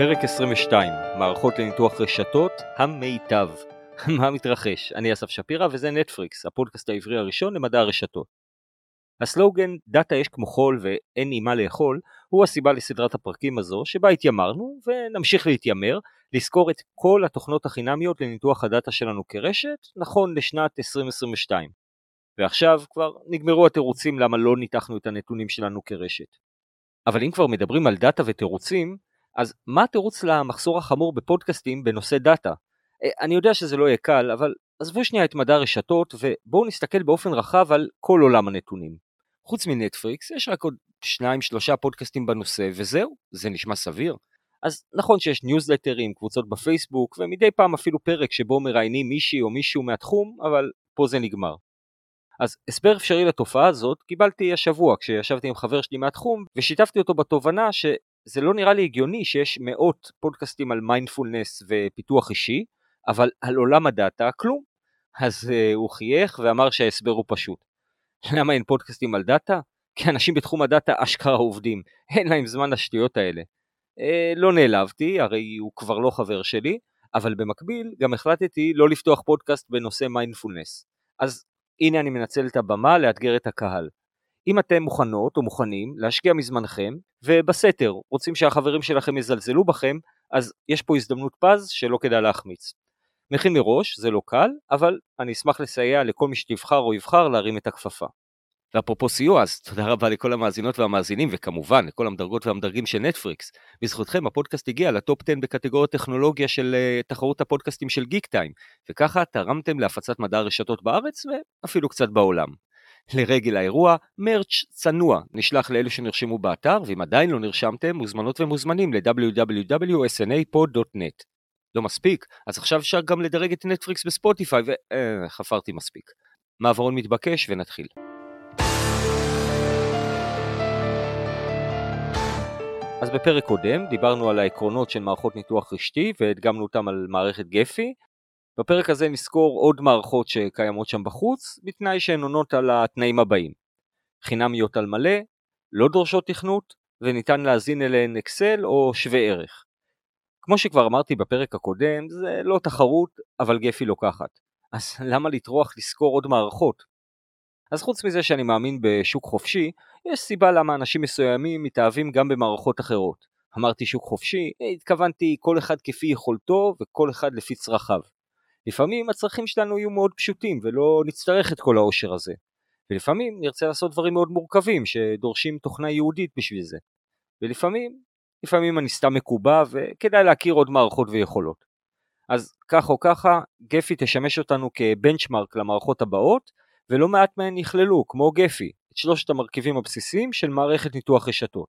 פרק 22, מערכות לניתוח רשתות, המיטב. מה מתרחש? אני אסף שפירא וזה נטפריקס, הפודקאסט העברי הראשון למדע הרשתות. הסלוגן "דאטה יש כמו חול ואין עם מה לאכול" הוא הסיבה לסדרת הפרקים הזו, שבה התיימרנו, ונמשיך להתיימר, לזכור את כל התוכנות החינמיות לניתוח הדאטה שלנו כרשת, נכון לשנת 2022. ועכשיו כבר נגמרו התירוצים למה לא ניתחנו את הנתונים שלנו כרשת. אבל אם כבר מדברים על דאטה ותירוצים, אז מה התירוץ למחסור החמור בפודקאסטים בנושא דאטה? אה, אני יודע שזה לא יהיה קל, אבל עזבו שנייה את מדע הרשתות ובואו נסתכל באופן רחב על כל עולם הנתונים. חוץ מנטפריקס יש רק עוד שניים שלושה פודקאסטים בנושא וזהו, זה נשמע סביר. אז נכון שיש ניוזלטרים, קבוצות בפייסבוק ומדי פעם אפילו פרק שבו מראיינים מישהי או מישהו מהתחום, אבל פה זה נגמר. אז הסבר אפשרי לתופעה הזאת קיבלתי השבוע כשישבתי עם חבר שלי מהתחום ושיתפתי אותו בתובנה שזה לא נראה לי הגיוני שיש מאות פודקאסטים על מיינדפולנס ופיתוח אישי, אבל על עולם הדאטה כלום. אז אה, הוא חייך ואמר שההסבר הוא פשוט. למה אין פודקאסטים על דאטה? כי אנשים בתחום הדאטה אשכרה עובדים, אין להם זמן לשטויות האלה. אה, לא נעלבתי, הרי הוא כבר לא חבר שלי, אבל במקביל גם החלטתי לא לפתוח פודקאסט בנושא מיינדפולנס. אז הנה אני מנצל את הבמה לאתגר את הקהל. אם אתם מוכנות או מוכנים להשקיע מזמנכם, ובסתר רוצים שהחברים שלכם יזלזלו בכם, אז יש פה הזדמנות פז שלא כדאי להחמיץ. מכין מראש, זה לא קל, אבל אני אשמח לסייע לכל מי שתבחר או יבחר להרים את הכפפה. ואפרופו סיוע, אז תודה רבה לכל המאזינות והמאזינים, וכמובן לכל המדרגות והמדרגים של נטפריקס. בזכותכם הפודקאסט הגיע לטופ 10 בקטגוריית טכנולוגיה של uh, תחרות הפודקאסטים של גיק טיים, וככה תרמתם להפצת מדע הרשתות בארץ ואפילו קצת בעולם. לרגל האירוע, מרץ' צנוע נשלח לאלו שנרשמו באתר, ואם עדיין לא נרשמתם, מוזמנות ומוזמנים ל-www.snapod.net. לא מספיק, אז עכשיו אפשר גם לדרג את נטפריקס בספוטיפיי, וחפרתי אה, מספיק. מעברון מתבקש ונתחיל. אז בפרק קודם דיברנו על העקרונות של מערכות ניתוח רשתי והדגמנו אותם על מערכת גפי. בפרק הזה נזכור עוד מערכות שקיימות שם בחוץ, בתנאי שהן עונות על התנאים הבאים. חינמיות על מלא, לא דורשות תכנות, וניתן להזין אליהן אקסל או שווה ערך. כמו שכבר אמרתי בפרק הקודם, זה לא תחרות, אבל גפי לוקחת. אז למה לטרוח לזכור עוד מערכות? אז חוץ מזה שאני מאמין בשוק חופשי, יש סיבה למה אנשים מסוימים מתאהבים גם במערכות אחרות. אמרתי שוק חופשי, התכוונתי כל אחד כפי יכולתו וכל אחד לפי צרכיו. לפעמים הצרכים שלנו יהיו מאוד פשוטים ולא נצטרך את כל העושר הזה. ולפעמים נרצה לעשות דברים מאוד מורכבים שדורשים תוכנה יהודית בשביל זה. ולפעמים, לפעמים אני סתם מקובע וכדאי להכיר עוד מערכות ויכולות. אז כך או ככה, גפי תשמש אותנו כבנצ'מרק למערכות הבאות, ולא מעט מהן יכללו, כמו גפי, את שלושת המרכיבים הבסיסיים של מערכת ניתוח רשתות.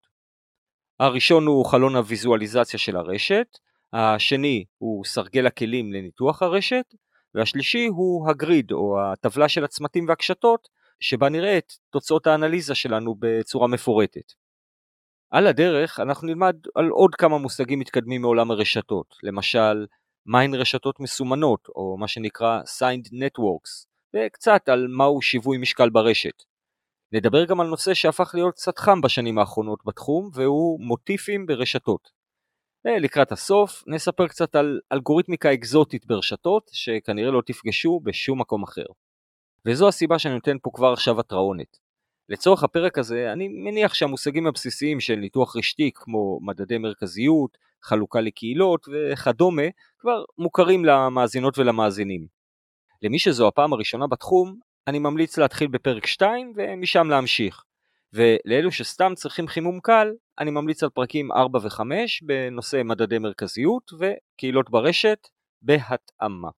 הראשון הוא חלון הוויזואליזציה של הרשת, השני הוא סרגל הכלים לניתוח הרשת, והשלישי הוא הגריד או הטבלה של הצמתים והקשתות, שבה נראה את תוצאות האנליזה שלנו בצורה מפורטת. על הדרך אנחנו נלמד על עוד כמה מושגים מתקדמים מעולם הרשתות, למשל מהן רשתות מסומנות או מה שנקרא signed networks, וקצת על מהו שיווי משקל ברשת. נדבר גם על נושא שהפך להיות קצת חם בשנים האחרונות בתחום, והוא מוטיפים ברשתות. לקראת הסוף נספר קצת על אלגוריתמיקה אקזוטית ברשתות, שכנראה לא תפגשו בשום מקום אחר. וזו הסיבה שאני נותן פה כבר עכשיו התראונת. לצורך הפרק הזה, אני מניח שהמושגים הבסיסיים של ניתוח רשתי כמו מדדי מרכזיות, חלוקה לקהילות וכדומה, כבר מוכרים למאזינות ולמאזינים. למי שזו הפעם הראשונה בתחום, אני ממליץ להתחיל בפרק 2 ומשם להמשיך. ולאלו שסתם צריכים חימום קל, אני ממליץ על פרקים 4 ו-5 בנושא מדדי מרכזיות וקהילות ברשת בהתאמה.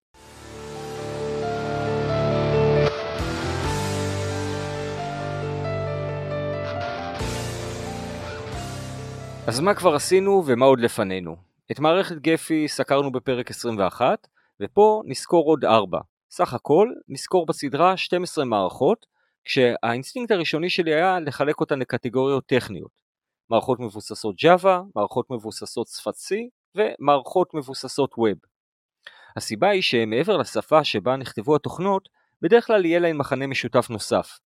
אז מה כבר עשינו ומה עוד לפנינו? את מערכת גפי סקרנו בפרק 21, ופה נזכור עוד 4. סך הכל נזכור בסדרה 12 מערכות, כשהאינסטינקט הראשוני שלי היה לחלק אותן לקטגוריות טכניות. מערכות מבוססות Java, מערכות מבוססות שפת C ומערכות מבוססות Web. הסיבה היא שמעבר לשפה שבה נכתבו התוכנות, בדרך כלל יהיה להן מחנה משותף נוסף.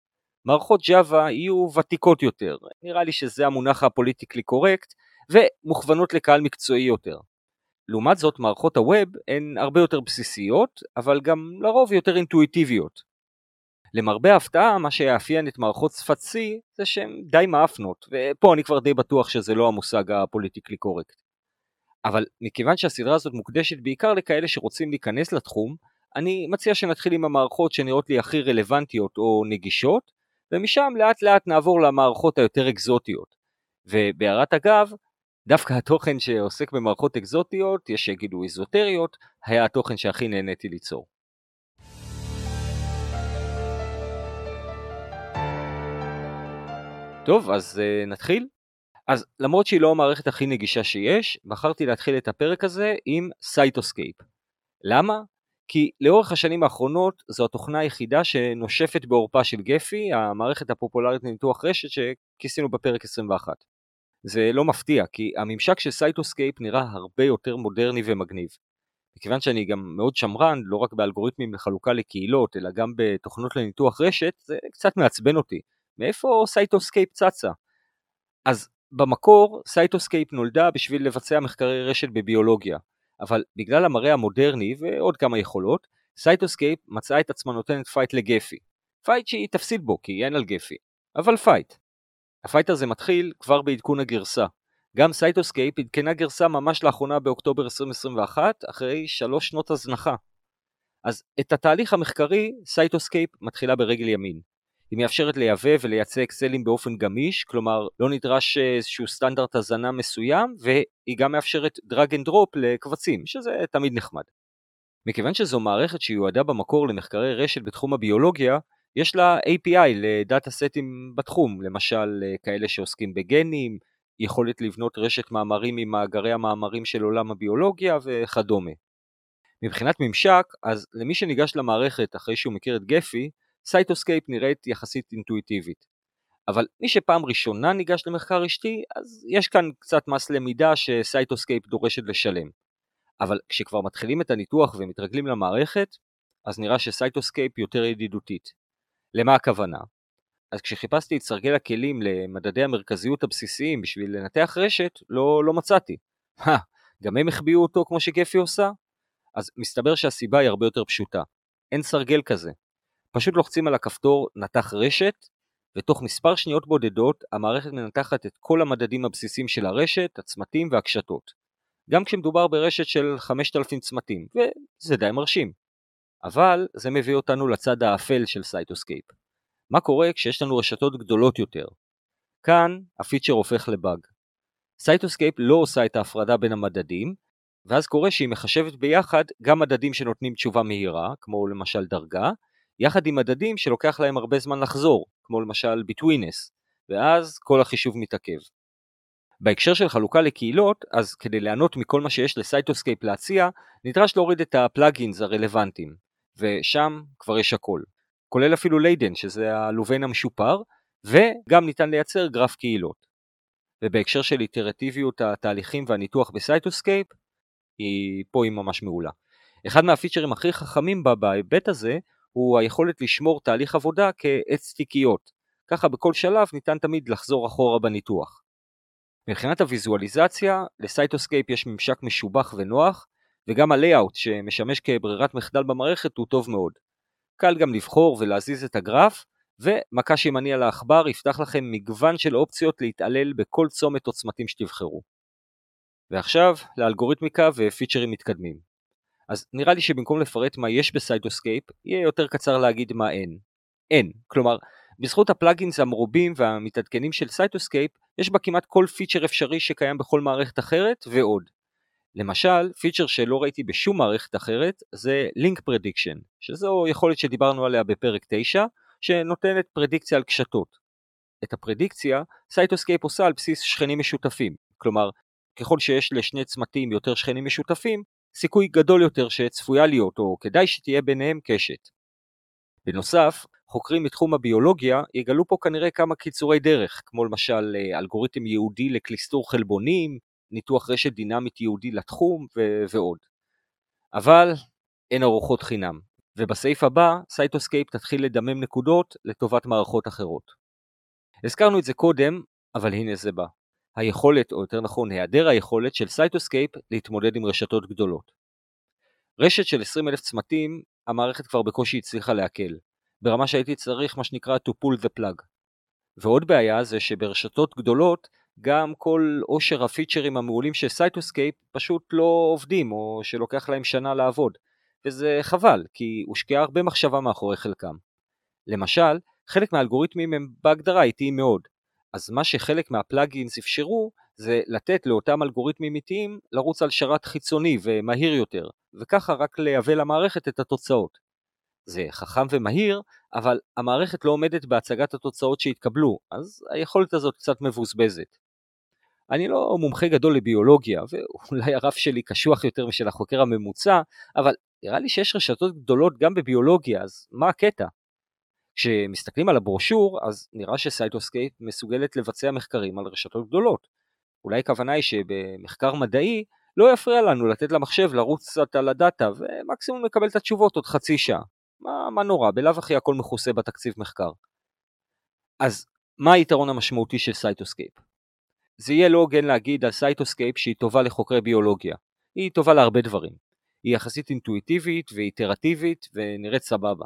מערכות Java יהיו ותיקות יותר, נראה לי שזה המונח ה politically correct, ומוכוונות לקהל מקצועי יותר. לעומת זאת, מערכות ה Web הן הרבה יותר בסיסיות, אבל גם לרוב יותר אינטואיטיביות. למרבה ההפתעה, מה שיאפיין את מערכות שפת C זה שהן די מאפנות, ופה אני כבר די בטוח שזה לא המושג הפוליטיקלי קורקט. אבל מכיוון שהסדרה הזאת מוקדשת בעיקר לכאלה שרוצים להיכנס לתחום, אני מציע שנתחיל עם המערכות שנראות לי הכי רלוונטיות או נגישות, ומשם לאט לאט נעבור למערכות היותר אקזוטיות. ובהערת אגב, דווקא התוכן שעוסק במערכות אקזוטיות, יש שיגידו איזוטריות, היה התוכן שהכי נהניתי ליצור. טוב, אז אה, נתחיל. אז למרות שהיא לא המערכת הכי נגישה שיש, בחרתי להתחיל את הפרק הזה עם Cytoscape. למה? כי לאורך השנים האחרונות זו התוכנה היחידה שנושפת בעורפה של Gephi, המערכת הפופולרית לניתוח רשת שכיסינו בפרק 21. זה לא מפתיע, כי הממשק של Cytoscape נראה הרבה יותר מודרני ומגניב. מכיוון שאני גם מאוד שמרן, לא רק באלגוריתמים לחלוקה לקהילות, אלא גם בתוכנות לניתוח רשת, זה קצת מעצבן אותי. מאיפה Cytoscape צצה? אז במקור, Cytoscape נולדה בשביל לבצע מחקרי רשת בביולוגיה, אבל בגלל המראה המודרני ועוד כמה יכולות, Cytoscape מצאה את עצמה נותנת fight ל Gephi. fight שהיא תפסיד בו, כי אין על Gephi, אבל fight. ה fight הזה מתחיל כבר בעדכון הגרסה. גם Cytoscape עדכנה גרסה ממש לאחרונה באוקטובר 2021, אחרי שלוש שנות הזנחה. אז את התהליך המחקרי, Cytoscape מתחילה ברגל ימין. היא מאפשרת לייבא ולייצא אקסלים באופן גמיש, כלומר לא נדרש איזשהו סטנדרט הזנה מסוים, והיא גם מאפשרת drag and drop לקבצים, שזה תמיד נחמד. מכיוון שזו מערכת שיועדה במקור למחקרי רשת בתחום הביולוגיה, יש לה API לדאטה סטים בתחום, למשל כאלה שעוסקים בגנים, יכולת לבנות רשת מאמרים עם מאגרי המאמרים של עולם הביולוגיה וכדומה. מבחינת ממשק, אז למי שניגש למערכת אחרי שהוא מכיר את Gephi, Cytoscape נראית יחסית אינטואיטיבית. אבל מי שפעם ראשונה ניגש למחקר רשתי, אז יש כאן קצת מס למידה ש Cytoscape דורשת לשלם. אבל כשכבר מתחילים את הניתוח ומתרגלים למערכת, אז נראה ש Cytoscape יותר ידידותית. למה הכוונה? אז כשחיפשתי את סרגל הכלים למדדי המרכזיות הבסיסיים בשביל לנתח רשת, לא, לא מצאתי. גם הם החביאו אותו כמו שגפי עושה? אז מסתבר שהסיבה היא הרבה יותר פשוטה. אין סרגל כזה. פשוט לוחצים על הכפתור נתח רשת, ותוך מספר שניות בודדות המערכת מנתחת את כל המדדים הבסיסיים של הרשת, הצמתים והקשתות. גם כשמדובר ברשת של 5,000 צמתים, וזה די מרשים. אבל זה מביא אותנו לצד האפל של Cytoscape. מה קורה כשיש לנו רשתות גדולות יותר? כאן הפיצ'ר הופך לבאג. Cytoscape לא עושה את ההפרדה בין המדדים, ואז קורה שהיא מחשבת ביחד גם מדדים שנותנים תשובה מהירה, כמו למשל דרגה, יחד עם מדדים שלוקח להם הרבה זמן לחזור, כמו למשל betweenness, ואז כל החישוב מתעכב. בהקשר של חלוקה לקהילות, אז כדי ליהנות מכל מה שיש ל Cytoscape להציע, נדרש להוריד את ה plugins הרלוונטיים, ושם כבר יש הכל. כולל אפילו Leiden, שזה ה Louvain המשופר, וגם ניתן לייצר גרף קהילות. ובהקשר של איטרטיביות התהליכים והניתוח ב Cytoscape, היא פה היא ממש מעולה. אחד מהפיצ'רים הכי חכמים בה בהיבט הזה, הוא היכולת לשמור תהליך עבודה כעץ תיקיות. ככה בכל שלב ניתן תמיד לחזור אחורה בניתוח. מבחינת הוויזואליזציה, ל Cytoscape יש ממשק משובח ונוח, וגם ה layout שמשמש כברירת מחדל במערכת הוא טוב מאוד. קל גם לבחור ולהזיז את הגרף, ומקש ימני על העכבר יפתח לכם מגוון של אופציות להתעלל בכל צומת או צמתים שתבחרו. ועכשיו לאלגוריתמיקה ופיצ'רים מתקדמים. אז נראה לי שבמקום לפרט מה יש ב Cytoscape, יהיה יותר קצר להגיד מה אין. אין, כלומר, בזכות ה plugins המרובים והמתעדכנים של Cytoscape, יש בה כמעט כל פיצ'ר אפשרי שקיים בכל מערכת אחרת ועוד. למשל, פיצ'ר שלא ראיתי בשום מערכת אחרת זה Link Prediction, שזו יכולת שדיברנו עליה בפרק 9, שנותנת פרדיקציה על קשתות. את הפרדיקציה, Cytoscape עושה על בסיס שכנים משותפים, כלומר, ככל שיש לשני צמתים יותר שכנים משותפים, סיכוי גדול יותר שצפויה להיות או כדאי שתהיה ביניהם קשת. בנוסף, חוקרים מתחום הביולוגיה יגלו פה כנראה כמה קיצורי דרך, כמו למשל אה, אלגוריתם ייעודי לקלסטור חלבונים, ניתוח רשת דינמית ייעודי לתחום ו- ועוד. אבל אין ארוחות חינם, ובסעיף הבא Cytoscape תתחיל לדמם נקודות לטובת מערכות אחרות. הזכרנו את זה קודם, אבל הנה זה בא. היכולת, או יותר נכון היעדר היכולת של Cytoscape להתמודד עם רשתות גדולות. רשת של 20 אלף צמתים, המערכת כבר בקושי הצליחה להכיל, ברמה שהייתי צריך מה שנקרא to pull the plug. ועוד בעיה זה שברשתות גדולות, גם כל עושר הפיצ'רים המעולים של Cytoscape פשוט לא עובדים, או שלוקח להם שנה לעבוד. וזה חבל, כי הושקעה הרבה מחשבה מאחורי חלקם. למשל, חלק מהאלגוריתמים הם בהגדרה איטיים מאוד, אז מה שחלק מה-plugins אפשרו זה לתת לאותם אלגוריתמים איטיים לרוץ על שרת חיצוני ומהיר יותר, וככה רק לייבא למערכת את התוצאות. זה חכם ומהיר, אבל המערכת לא עומדת בהצגת התוצאות שהתקבלו, אז היכולת הזאת קצת מבוזבזת. אני לא מומחה גדול לביולוגיה, ואולי הרף שלי קשוח יותר משל החוקר הממוצע, אבל נראה לי שיש רשתות גדולות גם בביולוגיה, אז מה הקטע? כשמסתכלים על הברושור, אז נראה ש Cytoscape מסוגלת לבצע מחקרים על רשתות גדולות. אולי הכוונה היא שבמחקר מדעי לא יפריע לנו לתת למחשב לרוץ קצת על הדאטה, ומקסימום נקבל את התשובות עוד חצי שעה. מה, מה נורא, בלאו הכי הכל מכוסה בתקציב מחקר. אז מה היתרון המשמעותי של Cytoscape? זה יהיה לא הוגן להגיד על Cytoscape שהיא טובה לחוקרי ביולוגיה. היא טובה להרבה דברים. היא יחסית אינטואיטיבית ואיטרטיבית ונראית סבבה.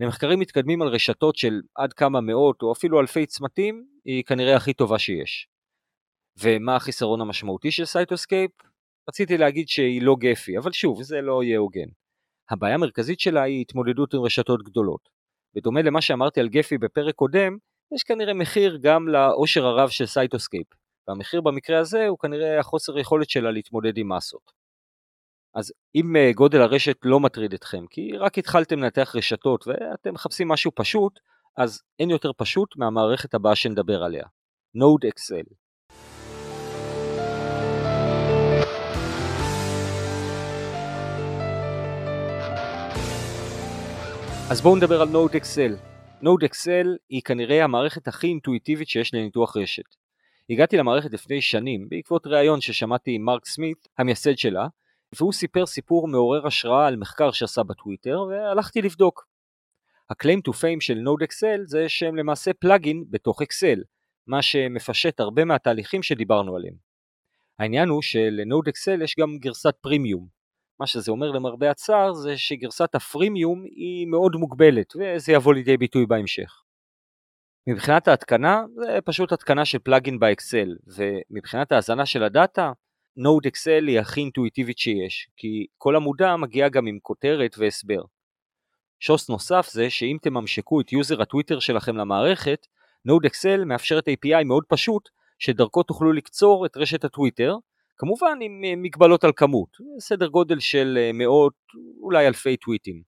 למחקרים מתקדמים על רשתות של עד כמה מאות או אפילו אלפי צמתים, היא כנראה הכי טובה שיש. ומה החיסרון המשמעותי של Cytoscape? רציתי להגיד שהיא לא Gephi, אבל שוב, זה לא יהיה הוגן. הבעיה המרכזית שלה היא התמודדות עם רשתות גדולות. בדומה למה שאמרתי על Gephi בפרק קודם, יש כנראה מחיר גם לעושר הרב של Cytoscape, והמחיר במקרה הזה הוא כנראה החוסר יכולת שלה להתמודד עם מסות. אז אם אה, גודל הרשת לא מטריד אתכם, כי רק התחלתם לנתח רשתות ואתם מחפשים משהו פשוט, אז אין יותר פשוט מהמערכת הבאה שנדבר עליה, Node Excel. אז בואו נדבר על Node Excel. Node Excel היא כנראה המערכת הכי אינטואיטיבית שיש לניתוח רשת. הגעתי למערכת לפני שנים בעקבות ראיון ששמעתי עם מרק סמית, המייסד שלה, והוא סיפר סיפור מעורר השראה על מחקר שעשה בטוויטר, והלכתי לבדוק. ה-claim to fame של NodeXL זה שהם למעשה plugin בתוך Excel, מה שמפשט הרבה מהתהליכים שדיברנו עליהם. העניין הוא של-NodeXL יש גם גרסת פרימיום. מה שזה אומר למרבה הצער זה שגרסת הפרימיום היא מאוד מוגבלת וזה יבוא לידי ביטוי בהמשך. מבחינת ההתקנה זה פשוט התקנה של plugin ב-Excel ומבחינת ההזנה של הדאטה NodeXL היא הכי אינטואיטיבית שיש, כי כל עמודה מגיעה גם עם כותרת והסבר. שוס נוסף זה שאם תממשקו את יוזר הטוויטר שלכם למערכת, NodeXL מאפשרת API מאוד פשוט, שדרכו תוכלו לקצור את רשת הטוויטר, כמובן עם אה, מגבלות על כמות, סדר גודל של אה, מאות, אולי אלפי טוויטים.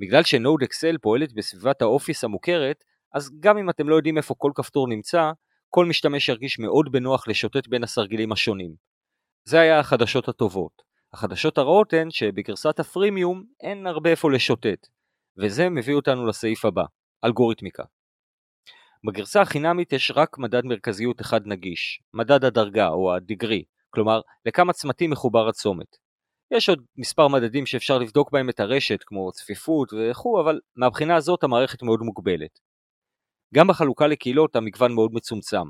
בגלל ש-NodeXL פועלת בסביבת ה-Office המוכרת, אז גם אם אתם לא יודעים איפה כל כפתור נמצא, כל משתמש ירגיש מאוד בנוח לשוטט בין הסרגילים השונים. זה היה החדשות הטובות. החדשות הרעות הן שבגרסת הפרימיום אין הרבה איפה לשוטט, וזה מביא אותנו לסעיף הבא, אלגוריתמיקה. בגרסה החינמית יש רק מדד מרכזיות אחד נגיש, מדד הדרגה או הדיגרי, כלומר לכמה צמתים מחובר הצומת. יש עוד מספר מדדים שאפשר לבדוק בהם את הרשת כמו צפיפות וכו', אבל מהבחינה הזאת המערכת מאוד מוגבלת. גם בחלוקה לקהילות המגוון מאוד מצומצם.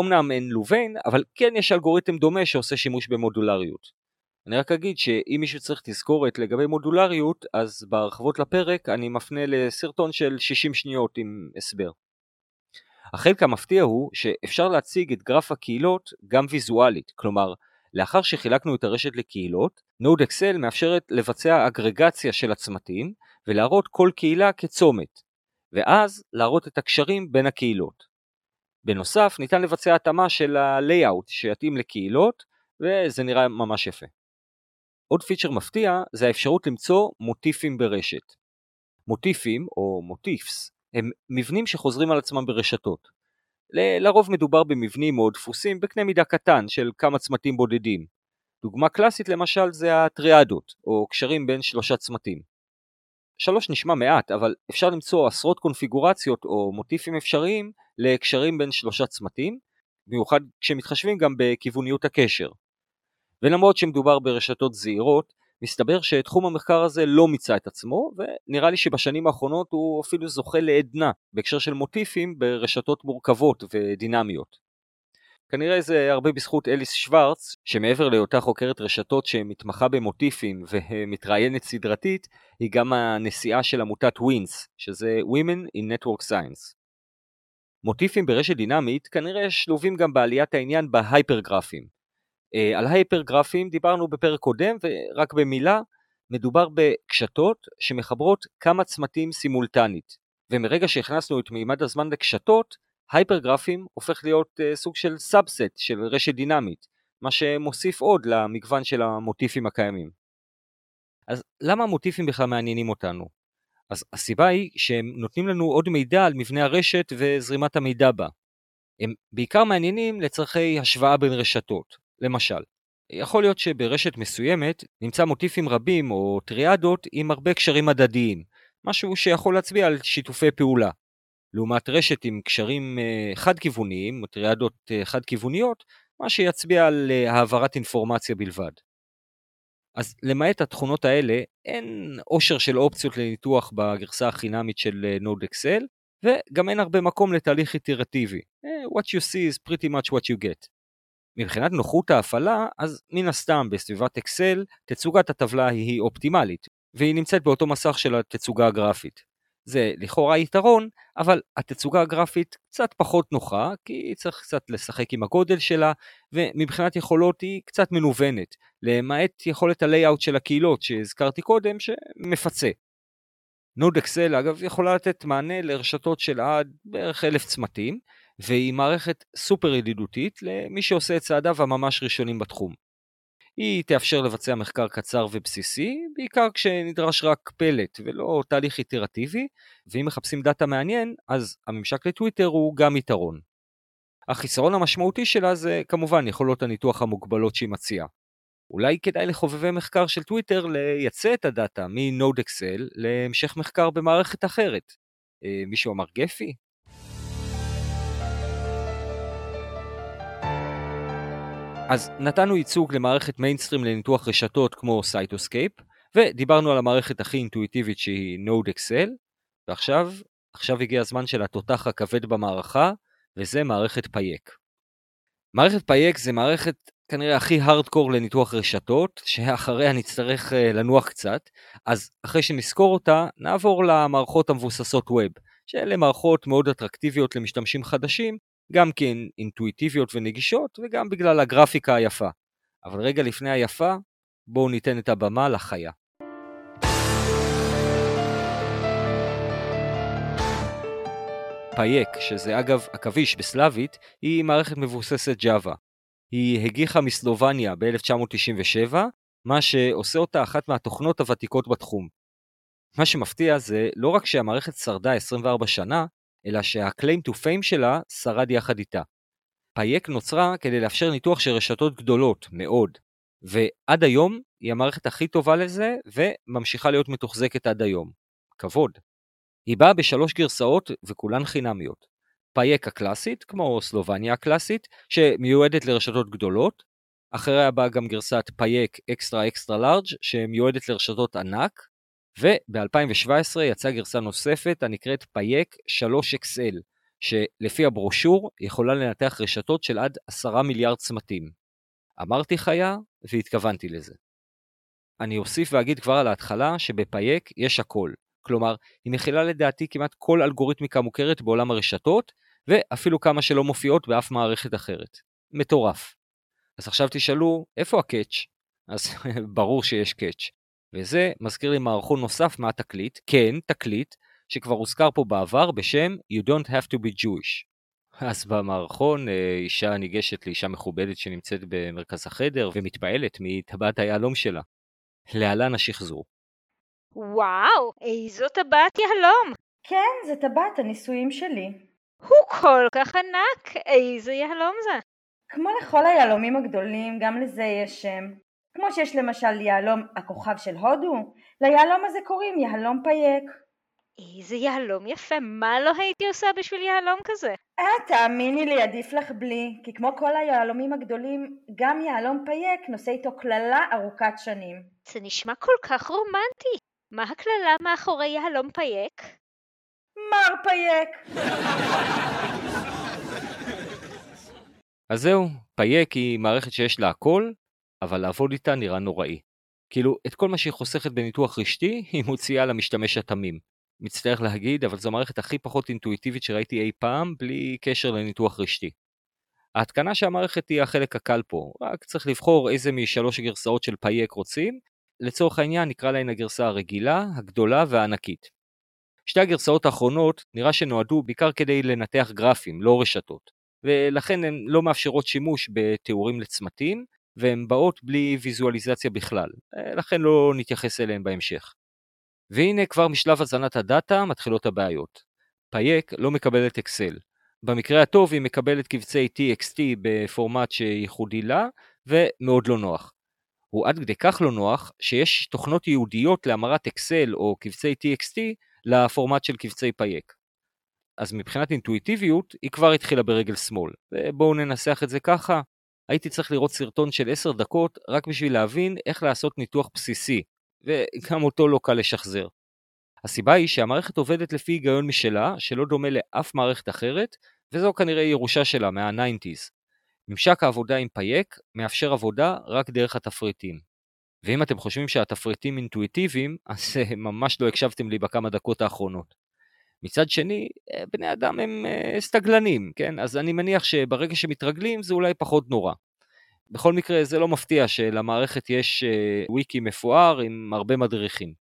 אמנם אין לוביין, אבל כן יש אלגוריתם דומה שעושה שימוש במודולריות. אני רק אגיד שאם מישהו צריך תזכורת לגבי מודולריות, אז בהרחבות לפרק אני מפנה לסרטון של 60 שניות עם הסבר. החלק המפתיע הוא שאפשר להציג את גרף הקהילות גם ויזואלית, כלומר, לאחר שחילקנו את הרשת לקהילות, נוד אקסל מאפשרת לבצע אגרגציה של הצמתים ולהראות כל קהילה כצומת, ואז להראות את הקשרים בין הקהילות. בנוסף, ניתן לבצע התאמה של ה-layout שיתאים לקהילות, וזה נראה ממש יפה. עוד פיצ'ר מפתיע זה האפשרות למצוא מוטיפים ברשת. מוטיפים, או מוטיפס, הם מבנים שחוזרים על עצמם ברשתות. ל- לרוב מדובר במבנים או דפוסים בקנה מידה קטן של כמה צמתים בודדים. דוגמה קלאסית למשל זה הטריאדות, או קשרים בין שלושה צמתים. שלוש נשמע מעט, אבל אפשר למצוא עשרות קונפיגורציות או מוטיפים אפשריים לקשרים בין שלושה צמתים, במיוחד כשמתחשבים גם בכיווניות הקשר. ולמרות שמדובר ברשתות זעירות, מסתבר שתחום המחקר הזה לא מיצה את עצמו, ונראה לי שבשנים האחרונות הוא אפילו זוכה לעדנה בהקשר של מוטיפים ברשתות מורכבות ודינמיות. כנראה זה הרבה בזכות אליס שוורץ, שמעבר להיותה חוקרת רשתות שמתמחה במוטיפים ומתראיינת סדרתית, היא גם הנשיאה של עמותת WiNS, שזה Women in Network Science. מוטיפים ברשת דינמית כנראה שלובים גם בעליית העניין בהייפרגרפים. אה, על הייפרגרפים דיברנו בפרק קודם, ורק במילה, מדובר בקשתות שמחברות כמה צמתים סימולטנית, ומרגע שהכנסנו את מימד הזמן לקשתות, הייפרגרפים הופך להיות uh, סוג של subset של רשת דינמית, מה שמוסיף עוד למגוון של המוטיפים הקיימים. אז למה המוטיפים בכלל מעניינים אותנו? אז הסיבה היא שהם נותנים לנו עוד מידע על מבנה הרשת וזרימת המידע בה. הם בעיקר מעניינים לצורכי השוואה בין רשתות. למשל, יכול להיות שברשת מסוימת נמצא מוטיפים רבים או טריאדות עם הרבה קשרים הדדיים, משהו שיכול להצביע על שיתופי פעולה. לעומת רשת עם קשרים אה, חד-כיווניים, טריאדות אה, חד-כיווניות, מה שיצביע על אה, העברת אינפורמציה בלבד. אז למעט התכונות האלה, אין עושר של אופציות לניתוח בגרסה החינמית של נוד אקסל, וגם אין הרבה מקום לתהליך איטרטיבי. What you see is pretty much what you get. מבחינת נוחות ההפעלה, אז מן הסתם בסביבת אקסל, תצוגת הטבלה היא אופטימלית, והיא נמצאת באותו מסך של התצוגה הגרפית. זה לכאורה יתרון, אבל התצוגה הגרפית קצת פחות נוחה, כי צריך קצת לשחק עם הגודל שלה, ומבחינת יכולות היא קצת מנוונת, למעט יכולת ה-layout של הקהילות שהזכרתי קודם, שמפצה. NodeXL אגב יכולה לתת מענה לרשתות של עד בערך אלף צמתים, והיא מערכת סופר ידידותית למי שעושה את צעדיו הממש ראשונים בתחום. היא תאפשר לבצע מחקר קצר ובסיסי, בעיקר כשנדרש רק פלט ולא תהליך איטרטיבי, ואם מחפשים דאטה מעניין, אז הממשק לטוויטר הוא גם יתרון. החיסרון המשמעותי שלה זה כמובן יכולות הניתוח המוגבלות שהיא מציעה. אולי כדאי לחובבי מחקר של טוויטר לייצא את הדאטה מ-NodeXL להמשך מחקר במערכת אחרת. אה, מישהו אמר Gephi? אז נתנו ייצוג למערכת מיינסטרים לניתוח רשתות כמו Cytoscape, ודיברנו על המערכת הכי אינטואיטיבית שהיא NodeXL, ועכשיו, עכשיו הגיע הזמן של התותח הכבד במערכה, וזה מערכת פייק. מערכת פייק זה מערכת כנראה הכי הארדקור לניתוח רשתות, שאחריה נצטרך אה, לנוח קצת, אז אחרי שנזכור אותה, נעבור למערכות המבוססות ווב, שאלה מערכות מאוד אטרקטיביות למשתמשים חדשים, גם כי הן אינטואיטיביות ונגישות וגם בגלל הגרפיקה היפה. אבל רגע לפני היפה, בואו ניתן את הבמה לחיה. פייק, שזה אגב עכביש בסלאבית, היא מערכת מבוססת Java. היא הגיחה מסלובניה ב-1997, מה שעושה אותה אחת מהתוכנות הוותיקות בתחום. מה שמפתיע זה לא רק שהמערכת שרדה 24 שנה, אלא שה-claim to fame שלה שרד יחד איתה. פייק נוצרה כדי לאפשר ניתוח של רשתות גדולות מאוד, ועד היום היא המערכת הכי טובה לזה, וממשיכה להיות מתוחזקת עד היום. כבוד. היא באה בשלוש גרסאות וכולן חינמיות. Pajek הקלאסית, כמו סלובניה הקלאסית, שמיועדת לרשתות גדולות, אחריה באה גם גרסת Pajek extra extra large שמיועדת לרשתות ענק, וב-2017 יצאה גרסה נוספת הנקראת Pajek 3XL, שלפי הברושור יכולה לנתח רשתות של עד 10 מיליארד צמתים. אמרתי חיה והתכוונתי לזה. אני אוסיף ואגיד כבר על ההתחלה שבפייק יש הכל, כלומר, היא מכילה לדעתי כמעט כל אלגוריתמיקה מוכרת בעולם הרשתות, ואפילו כמה שלא מופיעות באף מערכת אחרת. מטורף. אז עכשיו תשאלו, איפה הקאץ'? אז ברור שיש קאץ'. וזה מזכיר לי מערכון נוסף מהתקליט, כן, תקליט, שכבר הוזכר פה בעבר בשם You Don't Have to be Jewish. אז במערכון אה, אישה ניגשת לאישה מכובדת שנמצאת במרכז החדר ומתפעלת מטבעת היהלום שלה. להלן השחזור. וואו, איזו טבעת יהלום! כן, זה טבעת הנישואים שלי. הוא כל כך ענק, איזה יהלום זה. כמו לכל היהלומים הגדולים, גם לזה יש שם. כמו שיש למשל יהלום הכוכב של הודו, ליהלום הזה קוראים יהלום Pajek. איזה יהלום יפה, מה לא הייתי עושה בשביל יהלום כזה? אה, תאמיני לי, עדיף לך בלי, כי כמו כל היהלומים הגדולים, גם יהלום Pajek נושא איתו קללה ארוכת שנים. זה נשמע כל כך רומנטי. מה הקללה מאחורי יהלום Pajek? מר Pajek! אז זהו, Pajek היא מערכת שיש לה הכל, אבל לעבוד איתה נראה נוראי. כאילו, את כל מה שהיא חוסכת בניתוח רשתי, היא מוציאה למשתמש התמים. מצטער להגיד, אבל זו המערכת הכי פחות אינטואיטיבית שראיתי אי פעם, בלי קשר לניתוח רשתי. ההתקנה של המערכת היא החלק הקל פה, רק צריך לבחור איזה משלוש הגרסאות של Pajek רוצים, לצורך העניין נקרא להן הגרסה הרגילה, הגדולה והענקית. שתי הגרסאות האחרונות נראה שנועדו בעיקר כדי לנתח גרפים, לא רשתות, ולכן הן לא מאפשרות שימוש בתיאורים לצמתים, והן באות בלי ויזואליזציה בכלל, לכן לא נתייחס אליהן בהמשך. והנה כבר משלב הזנת הדאטה מתחילות הבעיות. פייק לא מקבלת אקסל. במקרה הטוב היא מקבלת קבצי TXT בפורמט שייחודי לה, ומאוד לא נוח. הוא עד כדי כך לא נוח, שיש תוכנות ייעודיות להמרת אקסל או קבצי TXT לפורמט של קבצי פייק. אז מבחינת אינטואיטיביות, היא כבר התחילה ברגל שמאל. ובואו ננסח את זה ככה, הייתי צריך לראות סרטון של 10 דקות רק בשביל להבין איך לעשות ניתוח בסיסי, וגם אותו לא קל לשחזר. הסיבה היא שהמערכת עובדת לפי היגיון משלה, שלא דומה לאף מערכת אחרת, וזו כנראה ירושה שלה מה-90's. ממשק העבודה עם Pajek מאפשר עבודה רק דרך התפריטים. ואם אתם חושבים שהתפריטים אינטואיטיביים, אז ממש לא הקשבתם לי בכמה דקות האחרונות. מצד שני, בני אדם הם סטגלנים, כן? אז אני מניח שברגע שמתרגלים זה אולי פחות נורא. בכל מקרה, זה לא מפתיע שלמערכת יש וויקי מפואר עם הרבה מדריכים.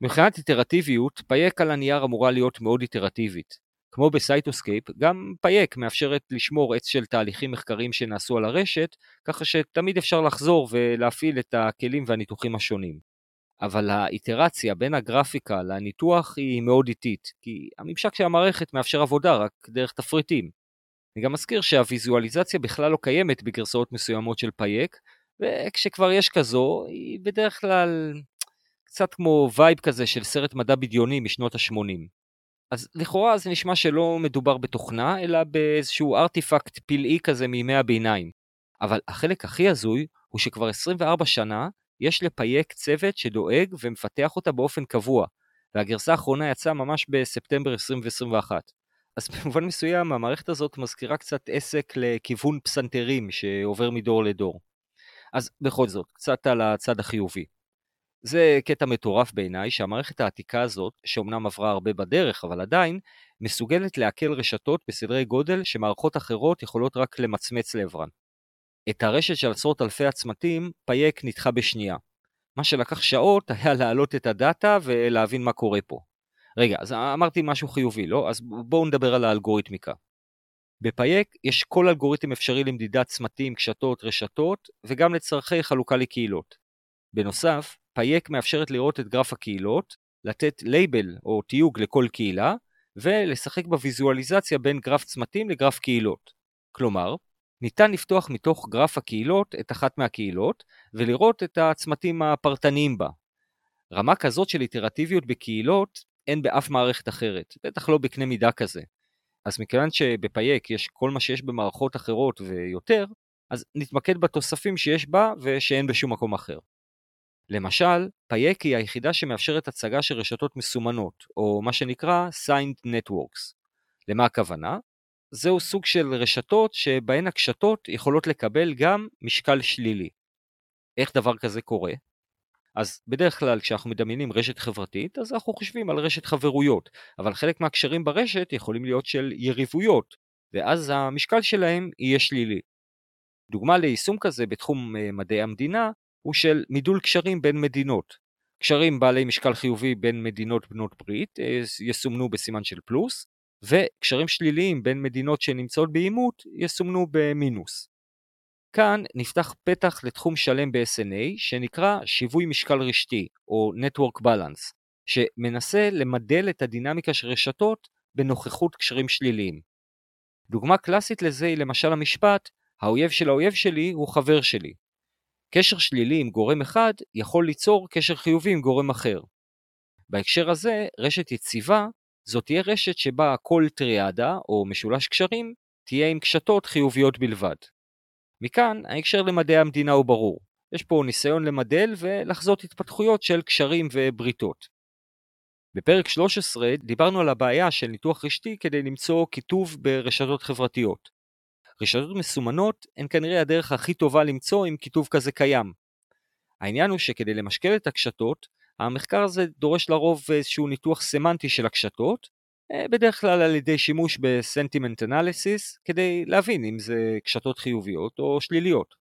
מבחינת איטרטיביות, Pajek על הנייר אמורה להיות מאוד איטרטיבית. כמו ב Cytoscape, גם Pajek מאפשרת לשמור עץ של תהליכים מחקריים שנעשו על הרשת, ככה שתמיד אפשר לחזור ולהפעיל את הכלים והניתוחים השונים. אבל האיטרציה בין הגרפיקה לניתוח היא מאוד איטית, כי הממשק של המערכת מאפשר עבודה רק דרך תפריטים. אני גם מזכיר שהוויזואליזציה בכלל לא קיימת בגרסאות מסוימות של Pajek, וכשכבר יש כזו, היא בדרך כלל קצת כמו vibe כזה של סרט מדע בדיוני משנות ה-80. אז לכאורה זה נשמע שלא מדובר בתוכנה, אלא באיזשהו ארטיפקט פלאי כזה מימי הביניים. אבל החלק הכי הזוי הוא שכבר 24 שנה יש לפייק צוות שדואג ומפתח אותה באופן קבוע, והגרסה האחרונה יצאה ממש בספטמבר 2021. אז במובן מסוים המערכת הזאת מזכירה קצת עסק לכיוון פסנתרים שעובר מדור לדור. אז בכל זאת, קצת על הצד החיובי. זה קטע מטורף בעיניי שהמערכת העתיקה הזאת, שאומנם עברה הרבה בדרך, אבל עדיין, מסוגלת לעכל רשתות בסדרי גודל שמערכות אחרות יכולות רק למצמץ לעברן. את הרשת של עשרות אלפי הצמתים, פייק נדחה בשנייה. מה שלקח שעות היה להעלות את הדאטה ולהבין מה קורה פה. רגע, אז אמרתי משהו חיובי, לא? אז בואו נדבר על האלגוריתמיקה. בפייק יש כל אלגוריתם אפשרי למדידת צמתים, קשתות, רשתות, וגם לצורכי חלוקה לקהילות. בנוסף, Pajek מאפשרת לראות את גרף הקהילות, לתת לייבל או תיוג לכל קהילה, ולשחק בוויזואליזציה בין גרף צמתים לגרף קהילות. כלומר, ניתן לפתוח מתוך גרף הקהילות את אחת מהקהילות, ולראות את הצמתים הפרטניים בה. רמה כזאת של איטרטיביות בקהילות אין באף מערכת אחרת, בטח לא בקנה מידה כזה. אז מכיוון שב Pajek יש כל מה שיש במערכות אחרות ויותר, אז נתמקד בתוספים שיש בה ושאין בשום מקום אחר. למשל, פייק היא היחידה שמאפשרת הצגה של רשתות מסומנות, או מה שנקרא Signed Networks. למה הכוונה? זהו סוג של רשתות שבהן הקשתות יכולות לקבל גם משקל שלילי. איך דבר כזה קורה? אז בדרך כלל כשאנחנו מדמיינים רשת חברתית, אז אנחנו חושבים על רשת חברויות, אבל חלק מהקשרים ברשת יכולים להיות של יריבויות, ואז המשקל שלהם יהיה שלילי. דוגמה ליישום כזה בתחום אה, מדעי המדינה הוא של מידול קשרים בין מדינות. קשרים בעלי משקל חיובי בין מדינות בנות ברית אה, יסומנו בסימן של פלוס, וקשרים שליליים בין מדינות שנמצאות בעימות יסומנו במינוס. כאן נפתח פתח לתחום שלם ב-SNA שנקרא שיווי משקל רשתי או Network Balance, שמנסה למדל את הדינמיקה של רשתות בנוכחות קשרים שליליים. דוגמה קלאסית לזה היא למשל המשפט האויב של האויב שלי הוא חבר שלי. קשר שלילי עם גורם אחד יכול ליצור קשר חיובי עם גורם אחר. בהקשר הזה, רשת יציבה זאת תהיה רשת שבה כל טריאדה או משולש קשרים תהיה עם קשתות חיוביות בלבד. מכאן ההקשר למדעי המדינה הוא ברור. יש פה ניסיון למדל ולחזות התפתחויות של קשרים ובריתות. בפרק 13 דיברנו על הבעיה של ניתוח רשתי כדי למצוא כיתוב ברשתות חברתיות. רשתות מסומנות הן כנראה הדרך הכי טובה למצוא אם כיתוב כזה קיים. העניין הוא שכדי למשקל את הקשתות, המחקר הזה דורש לרוב איזשהו ניתוח סמנטי של הקשתות, אה, בדרך כלל על ידי שימוש בסנטימנט אנליסיס, כדי להבין אם זה קשתות חיוביות או שליליות.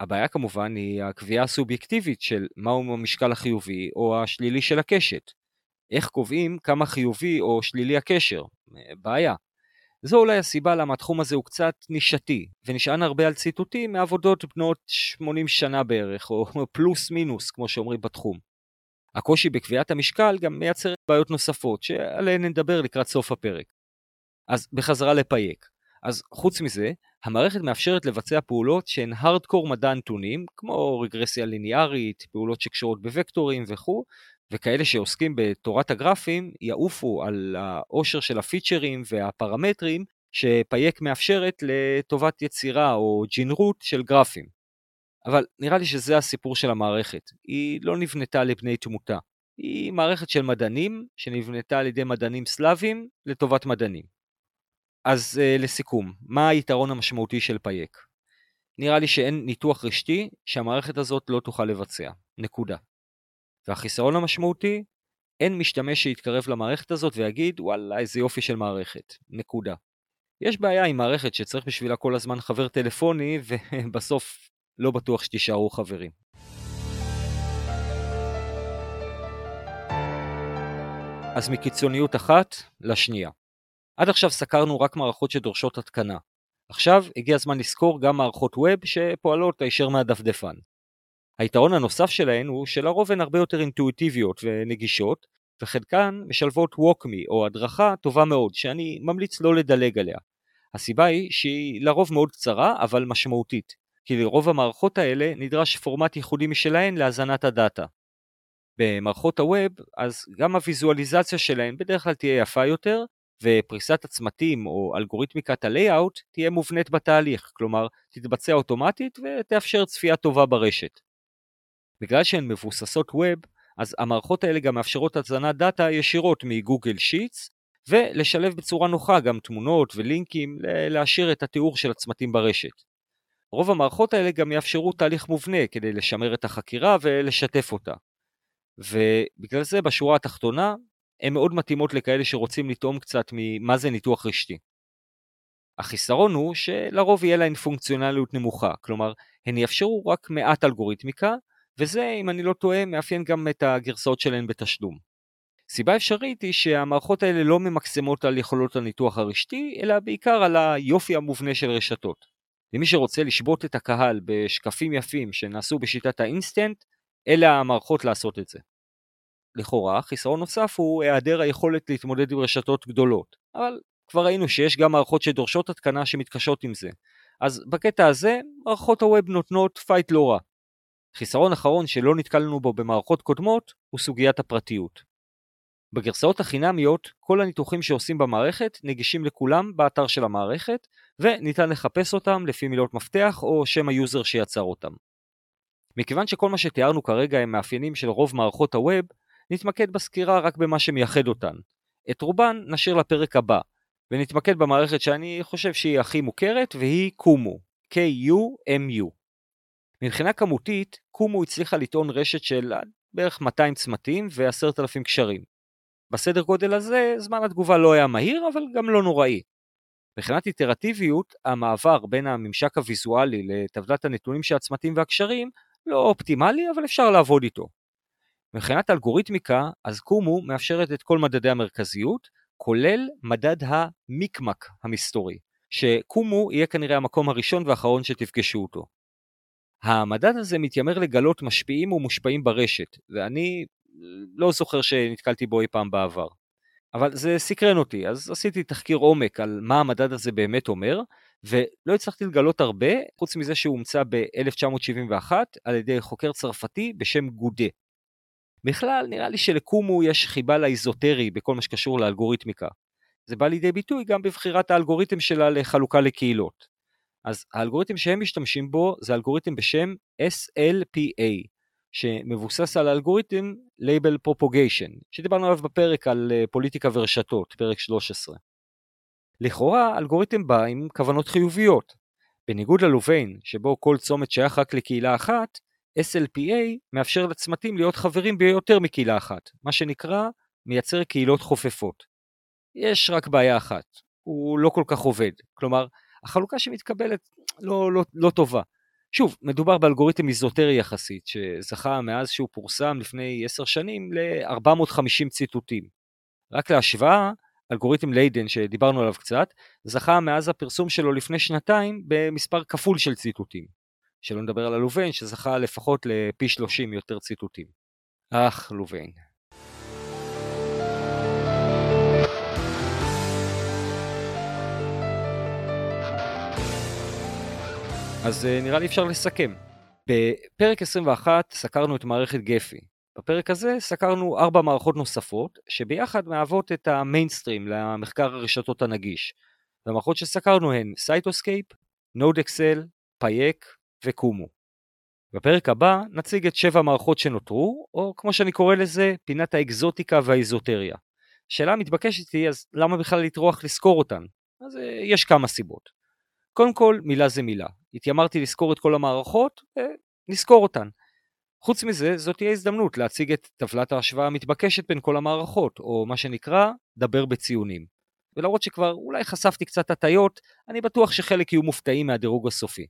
הבעיה כמובן היא הקביעה הסובייקטיבית של מהו המשקל החיובי או השלילי של הקשת. איך קובעים כמה חיובי או שלילי הקשר? אה, בעיה. זו אולי הסיבה למה התחום הזה הוא קצת נישתי, ונשען הרבה על ציטוטים מעבודות בנות 80 שנה בערך, או פלוס מינוס, כמו שאומרים בתחום. הקושי בקביעת המשקל גם מייצר בעיות נוספות, שעליהן נדבר לקראת סוף הפרק. אז בחזרה לפייק. אז חוץ מזה, המערכת מאפשרת לבצע פעולות שהן הארדקור מדע נתונים, כמו רגרסיה ליניארית, פעולות שקשורות בוקטורים וכו', וכאלה שעוסקים בתורת הגרפים יעופו על העושר של הפיצ'רים והפרמטרים שפייק מאפשרת לטובת יצירה או ג'ינרות של גרפים. אבל נראה לי שזה הסיפור של המערכת, היא לא נבנתה לבני תמותה. היא מערכת של מדענים שנבנתה על ידי מדענים סלאבים לטובת מדענים. אז uh, לסיכום, מה היתרון המשמעותי של פייק? נראה לי שאין ניתוח רשתי שהמערכת הזאת לא תוכל לבצע. נקודה. והחיסרון המשמעותי, אין משתמש שיתקרב למערכת הזאת ויגיד וואלה איזה יופי של מערכת. נקודה. יש בעיה עם מערכת שצריך בשבילה כל הזמן חבר טלפוני ובסוף לא בטוח שתישארו חברים. אז מקיצוניות אחת לשנייה. עד עכשיו סקרנו רק מערכות שדורשות התקנה. עכשיו הגיע הזמן לזכור גם מערכות ווב שפועלות הישר מהדפדפן. היתרון הנוסף שלהן הוא שלרוב הן הרבה יותר אינטואיטיביות ונגישות, וחלקן משלבות ווקמי או הדרכה טובה מאוד, שאני ממליץ לא לדלג עליה. הסיבה היא שהיא לרוב מאוד קצרה אבל משמעותית, כי לרוב המערכות האלה נדרש פורמט ייחודי משלהן להזנת הדאטה. במערכות הווב, אז גם הוויזואליזציה שלהן בדרך כלל תהיה יפה יותר, ופריסת הצמתים או אלגוריתמיקת הלייאאוט תהיה מובנית בתהליך, כלומר תתבצע אוטומטית ותאפשר צפייה טובה ברשת. בגלל שהן מבוססות ווב, אז המערכות האלה גם מאפשרות הזנת דאטה ישירות מגוגל שיטס, ולשלב בצורה נוחה גם תמונות ולינקים להשאיר את התיאור של הצמתים ברשת. רוב המערכות האלה גם יאפשרו תהליך מובנה כדי לשמר את החקירה ולשתף אותה. ובגלל זה בשורה התחתונה, הן מאוד מתאימות לכאלה שרוצים לטעום קצת ממה זה ניתוח רשתי. החיסרון הוא שלרוב יהיה להן פונקציונליות נמוכה, כלומר, הן יאפשרו רק מעט אלגוריתמיקה, וזה, אם אני לא טועה, מאפיין גם את הגרסאות שלהן בתשלום. סיבה אפשרית היא שהמערכות האלה לא ממקסמות על יכולות הניתוח הרשתי, אלא בעיקר על היופי המובנה של רשתות. למי שרוצה לשבות את הקהל בשקפים יפים שנעשו בשיטת האינסטנט, אלה המערכות לעשות את זה. לכאורה, חיסרון נוסף הוא היעדר היכולת להתמודד עם רשתות גדולות, אבל כבר ראינו שיש גם מערכות שדורשות התקנה שמתקשות עם זה, אז בקטע הזה, מערכות ה web נותנות fight לא רע. חיסרון אחרון שלא נתקלנו בו במערכות קודמות הוא סוגיית הפרטיות. בגרסאות החינמיות, כל הניתוחים שעושים במערכת נגישים לכולם באתר של המערכת, וניתן לחפש אותם לפי מילות מפתח או שם ה user שיצר אותם. מכיוון שכל מה שתיארנו כרגע הם מאפיינים של רוב מערכות ה web, נתמקד בסקירה רק במה שמייחד אותן. את רובן נשאיר לפרק הבא, ונתמקד במערכת שאני חושב שהיא הכי מוכרת, והיא קומו, K-U-M-U. מבחינה כמותית, קומו הצליחה לטעון רשת של בערך 200 צמתים ו-10,000 קשרים. בסדר גודל הזה, זמן התגובה לא היה מהיר, אבל גם לא נוראי. מבחינת איטרטיביות, המעבר בין הממשק הוויזואלי לטבלת הנתונים של הצמתים והקשרים לא אופטימלי, אבל אפשר לעבוד איתו. מבחינת אלגוריתמיקה, אז קומו מאפשרת את כל מדדי המרכזיות, כולל מדד המיקמק המסתורי, שקומו יהיה כנראה המקום הראשון והאחרון שתפגשו אותו. המדד הזה מתיימר לגלות משפיעים ומושפעים ברשת, ואני לא זוכר שנתקלתי בו אי פעם בעבר. אבל זה סקרן אותי, אז עשיתי תחקיר עומק על מה המדד הזה באמת אומר, ולא הצלחתי לגלות הרבה, חוץ מזה שהוא הומצא ב-1971 על ידי חוקר צרפתי בשם גודה. בכלל, נראה לי שלקומו יש חיבה לאיזוטרי בכל מה שקשור לאלגוריתמיקה. זה בא לידי ביטוי גם בבחירת האלגוריתם שלה לחלוקה לקהילות. אז האלגוריתם שהם משתמשים בו זה אלגוריתם בשם SLPA, שמבוסס על האלגוריתם Label Propagation, שדיברנו עליו בפרק על אה, פוליטיקה ורשתות, פרק 13. לכאורה, האלגוריתם בא עם כוונות חיוביות. בניגוד ללוביין, שבו כל צומת שייך רק לקהילה אחת, SLPA מאפשר לצמתים להיות חברים ביותר מקהילה אחת, מה שנקרא מייצר קהילות חופפות. יש רק בעיה אחת, הוא לא כל כך עובד, כלומר, החלוקה שמתקבלת לא, לא, לא טובה. שוב, מדובר באלגוריתם איזוטרי יחסית, שזכה מאז שהוא פורסם לפני עשר שנים ל-450 ציטוטים. רק להשוואה, אלגוריתם ליידן שדיברנו עליו קצת, זכה מאז הפרסום שלו לפני שנתיים במספר כפול של ציטוטים. שלא נדבר על הלוביין שזכה לפחות לפי 30 יותר ציטוטים. אך, לוביין. אז אה, נראה לי אפשר לסכם. בפרק 21 סקרנו את מערכת גפי. בפרק הזה סקרנו ארבע מערכות נוספות, שביחד מהוות את המיינסטרים למחקר הרשתות הנגיש. והמערכות שסקרנו הן Cytoscape, NodeXL, Pajek ו Kumu. בפרק הבא נציג את שבע המערכות שנותרו, או כמו שאני קורא לזה, פינת האקזוטיקה והאיזוטריה. השאלה המתבקשת היא, אז למה בכלל לטרוח לסקור אותן? אז אה, יש כמה סיבות. קודם כל, מילה זה מילה. התיימרתי לסקור את כל המערכות, נסקור אותן. חוץ מזה, זאת תהיה הזדמנות להציג את טבלת ההשוואה המתבקשת בין כל המערכות, או מה שנקרא, דבר בציונים. ולמרות שכבר אולי חשפתי קצת הטיות, אני בטוח שחלק יהיו מופתעים מהדירוג הסופי.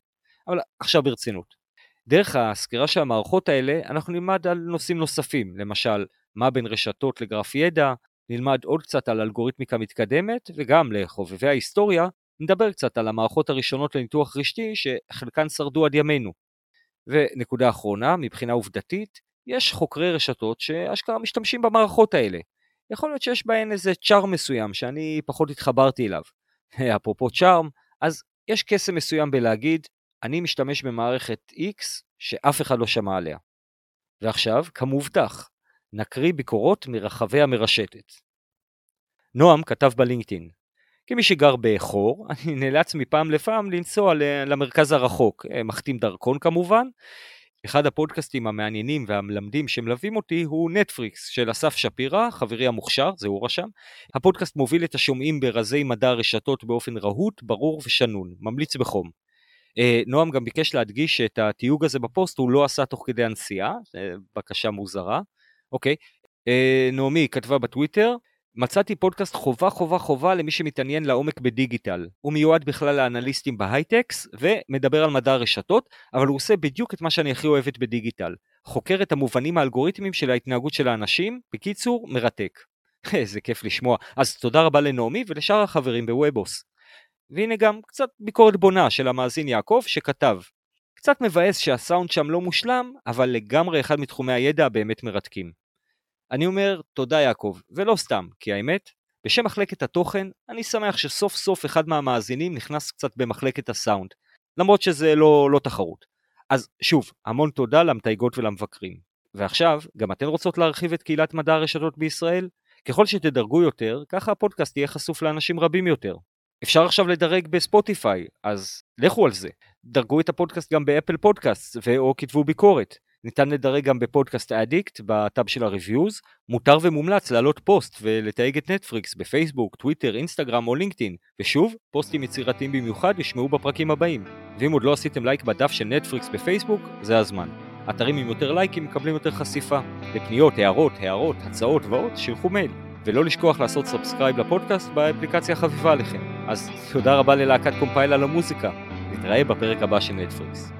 אבל עכשיו ברצינות. דרך הסקירה של המערכות האלה, אנחנו נלמד על נושאים נוספים, למשל, מה בין רשתות לגרף ידע, נלמד עוד קצת על אלגוריתמיקה מתקדמת, וגם לחובבי ההיסטוריה, נדבר קצת על המערכות הראשונות לניתוח רשתי שחלקן שרדו עד ימינו. ונקודה אחרונה, מבחינה עובדתית, יש חוקרי רשתות שאשכרה משתמשים במערכות האלה. יכול להיות שיש בהן איזה צ'ארם מסוים שאני פחות התחברתי אליו. אפרופו צ'ארם, אז יש קסם מסוים בלהגיד, אני משתמש במערכת X שאף אחד לא שמע עליה. ועכשיו, כמובטח, נקריא ביקורות מרחבי המרשתת. נועם כתב בלינקדאין, כמי שגר בחור, אני נאלץ מפעם לפעם לנסוע למרכז הרחוק, אה, מחתים דרכון כמובן. אחד הפודקאסטים המעניינים והמלמדים שמלווים אותי הוא NETfrix של אסף שפירא, חברי המוכשר, זה הוא רשם. הפודקאסט מוביל את השומעים ברזי מדע הרשתות באופן רהוט, ברור ושנון, ממליץ בחום. אה, נועם גם ביקש להדגיש שאת התיוג הזה בפוסט הוא לא עשה תוך כדי הנסיעה, בקשה מוזרה. אוקיי, אה, נעמי כתבה בטוויטר, מצאתי פודקאסט חובה חובה חובה למי שמתעניין לעומק בדיגיטל. הוא מיועד בכלל לאנליסטים בהייטק ומדבר על מדע הרשתות, אבל הוא עושה בדיוק את מה שאני הכי אוהבת בדיגיטל. חוקר את המובנים האלגוריתמיים של ההתנהגות של האנשים, בקיצור, מרתק. איזה כיף לשמוע. אז תודה רבה לנעמי ולשאר החברים בוובוס. והנה גם קצת ביקורת בונה של המאזין יעקב שכתב קצת מבאס שהסאונד שם לא מושלם, אבל לגמרי אחד מתחומי הידע הבאמת מרתקים. אני אומר תודה יעקב, ולא סתם, כי האמת, בשם מחלקת התוכן, אני שמח שסוף סוף אחד מהמאזינים נכנס קצת במחלקת הסאונד, למרות שזה לא, לא תחרות. אז שוב, המון תודה למתייגות ולמבקרים. ועכשיו, גם אתן רוצות להרחיב את קהילת מדע הרשתות בישראל? ככל שתדרגו יותר, ככה הפודקאסט יהיה חשוף לאנשים רבים יותר. אפשר עכשיו לדרג בספוטיפיי, אז לכו על זה. דרגו את הפודקאסט גם ב Apple Podcast, ו/או כתבו ביקורת. ניתן לדרג גם ב Podcast Addict, ב tab של ה reviews. מותר ומומלץ להעלות פוסט ולתייג את NETfrix בפייסבוק, טוויטר, אינסטגרם או לינקדאין. ושוב, פוסטים יצירתיים במיוחד ישמעו בפרקים הבאים. ואם עוד לא עשיתם לייק בדף של NETfrix בפייסבוק, זה הזמן. אתרים עם יותר לייקים מקבלים יותר חשיפה. לפניות, הערות, הערות, הצעות ועוד, שילחו מייל. ולא לשכוח לעשות subscribe לפודקאסט באפליקציה החביבה עליכם. אז תודה רבה ללהקת Compile על המוזיקה. נתראה בפרק הבא של NETfrix.